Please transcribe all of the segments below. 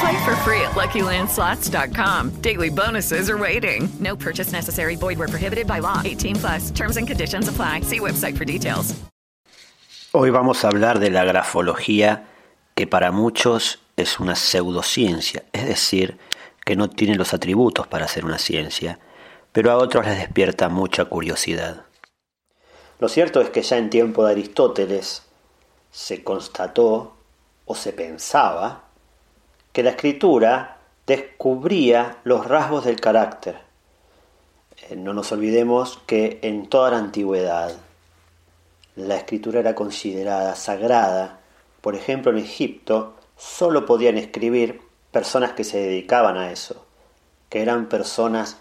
Play for free at LuckyLandSlots.com. Daily bonuses are waiting. No purchase necessary. Void where prohibited by law. 18 plus. Terms and conditions apply. See website for details. Hoy vamos a hablar de la grafología, que para muchos es una pseudociencia, es decir, que no tiene los atributos para ser una ciencia, pero a otros les despierta mucha curiosidad. Lo cierto es que ya en tiempo de Aristóteles se constató o se pensaba que la escritura descubría los rasgos del carácter. Eh, no nos olvidemos que en toda la antigüedad la escritura era considerada sagrada. Por ejemplo, en Egipto solo podían escribir personas que se dedicaban a eso, que eran personas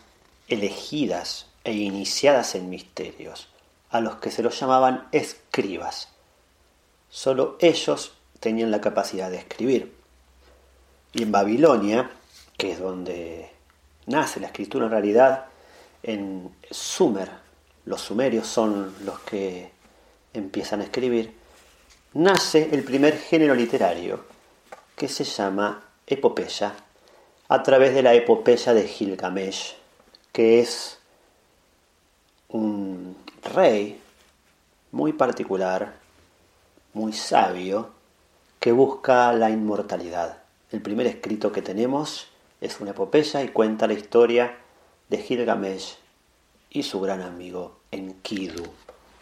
elegidas e iniciadas en misterios a los que se los llamaban escribas. Solo ellos tenían la capacidad de escribir. Y en Babilonia, que es donde nace la escritura en realidad, en Sumer, los sumerios son los que empiezan a escribir, nace el primer género literario, que se llama epopeya, a través de la epopeya de Gilgamesh, que es un rey muy particular, muy sabio, que busca la inmortalidad. El primer escrito que tenemos es una epopeya y cuenta la historia de Gilgamesh y su gran amigo Enkidu.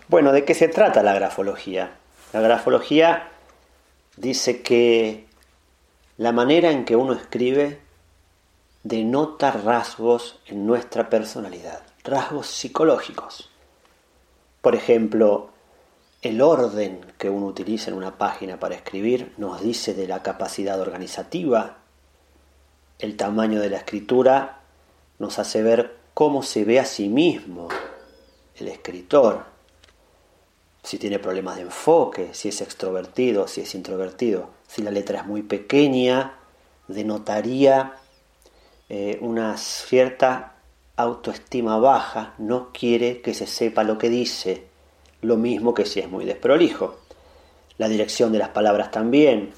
Bueno, ¿de qué se trata la grafología? La grafología dice que la manera en que uno escribe denota rasgos en nuestra personalidad, rasgos psicológicos. Por ejemplo, el orden que uno utiliza en una página para escribir nos dice de la capacidad organizativa. El tamaño de la escritura nos hace ver cómo se ve a sí mismo el escritor. Si tiene problemas de enfoque, si es extrovertido, si es introvertido. Si la letra es muy pequeña, denotaría eh, una cierta autoestima baja no quiere que se sepa lo que dice, lo mismo que si es muy desprolijo. La dirección de las palabras también.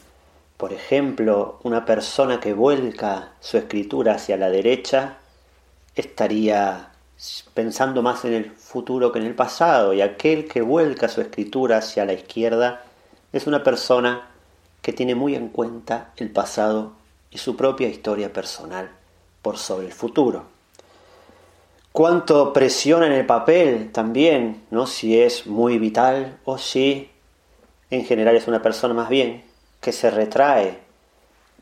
Por ejemplo, una persona que vuelca su escritura hacia la derecha estaría pensando más en el futuro que en el pasado y aquel que vuelca su escritura hacia la izquierda es una persona que tiene muy en cuenta el pasado y su propia historia personal por sobre el futuro cuánto presiona en el papel también, ¿no? Si es muy vital o si en general es una persona más bien que se retrae.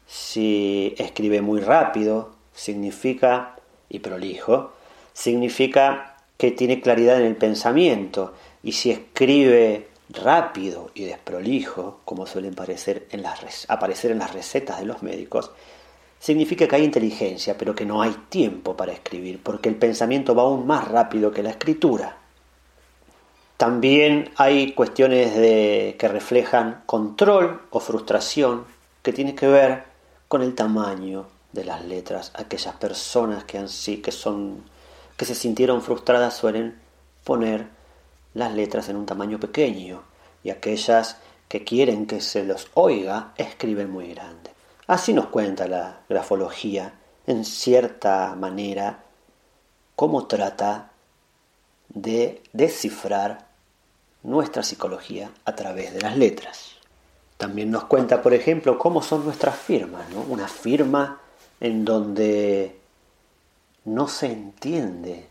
Si escribe muy rápido, significa, y prolijo, significa que tiene claridad en el pensamiento. Y si escribe rápido y desprolijo, como suelen en las, aparecer en las recetas de los médicos, significa que hay inteligencia, pero que no hay tiempo para escribir, porque el pensamiento va aún más rápido que la escritura. También hay cuestiones de, que reflejan control o frustración que tiene que ver con el tamaño de las letras. Aquellas personas que, han, que, son, que se sintieron frustradas suelen poner las letras en un tamaño pequeño y aquellas que quieren que se los oiga escriben muy grande. Así nos cuenta la grafología, en cierta manera, cómo trata de descifrar nuestra psicología a través de las letras. También nos cuenta, por ejemplo, cómo son nuestras firmas, ¿no? Una firma en donde no se entiende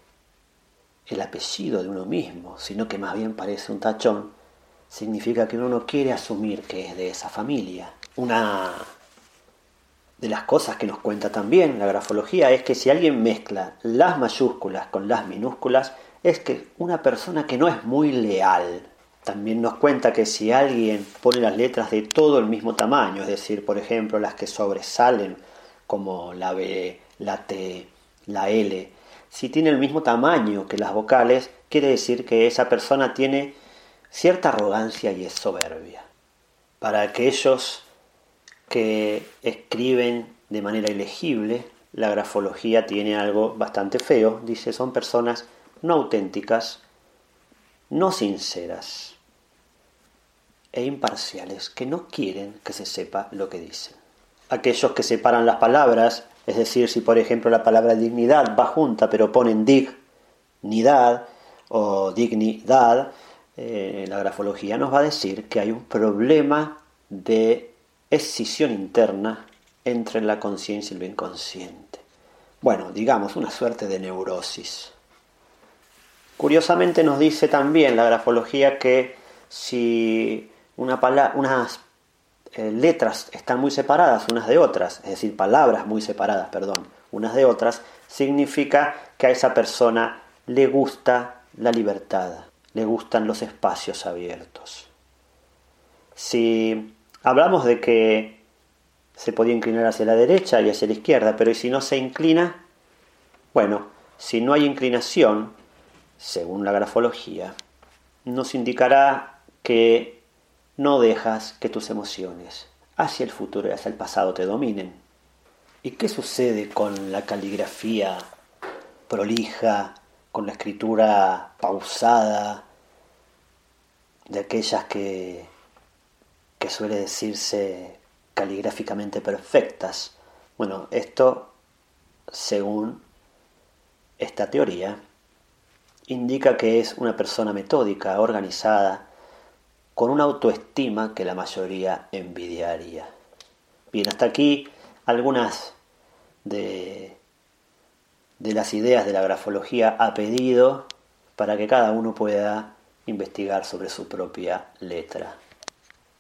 el apellido de uno mismo, sino que más bien parece un tachón, significa que uno no quiere asumir que es de esa familia. Una de las cosas que nos cuenta también la grafología es que si alguien mezcla las mayúsculas con las minúsculas, es que una persona que no es muy leal. También nos cuenta que si alguien pone las letras de todo el mismo tamaño, es decir, por ejemplo, las que sobresalen, como la B, la T, la L, si tiene el mismo tamaño que las vocales, quiere decir que esa persona tiene cierta arrogancia y es soberbia. Para aquellos que escriben de manera ilegible, la grafología tiene algo bastante feo. Dice, son personas no auténticas, no sinceras e imparciales, que no quieren que se sepa lo que dicen. Aquellos que separan las palabras, es decir, si por ejemplo la palabra dignidad va junta pero ponen dignidad o dignidad, eh, la grafología nos va a decir que hay un problema de escisión interna entre la conciencia y lo inconsciente. Bueno, digamos, una suerte de neurosis. Curiosamente nos dice también la grafología que si una unas eh, letras están muy separadas unas de otras, es decir, palabras muy separadas, perdón, unas de otras, significa que a esa persona le gusta la libertad, le gustan los espacios abiertos. Si hablamos de que se podía inclinar hacia la derecha y hacia la izquierda, pero si no se inclina? Bueno, si no hay inclinación, según la grafología, nos indicará que no dejas que tus emociones hacia el futuro y hacia el pasado te dominen. ¿Y qué sucede con la caligrafía prolija, con la escritura pausada, de aquellas que, que suele decirse caligráficamente perfectas. Bueno, esto, según esta teoría, indica que es una persona metódica, organizada, con una autoestima que la mayoría envidiaría. Bien, hasta aquí algunas de las ideas de la grafología a pedido para que cada uno pueda investigar sobre su propia letra.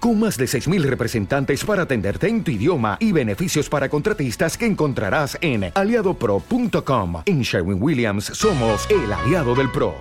Con más de 6,000 representantes para atenderte en tu idioma y beneficios para contratistas que encontrarás en aliadopro.com. En Sherwin Williams somos el aliado del PRO.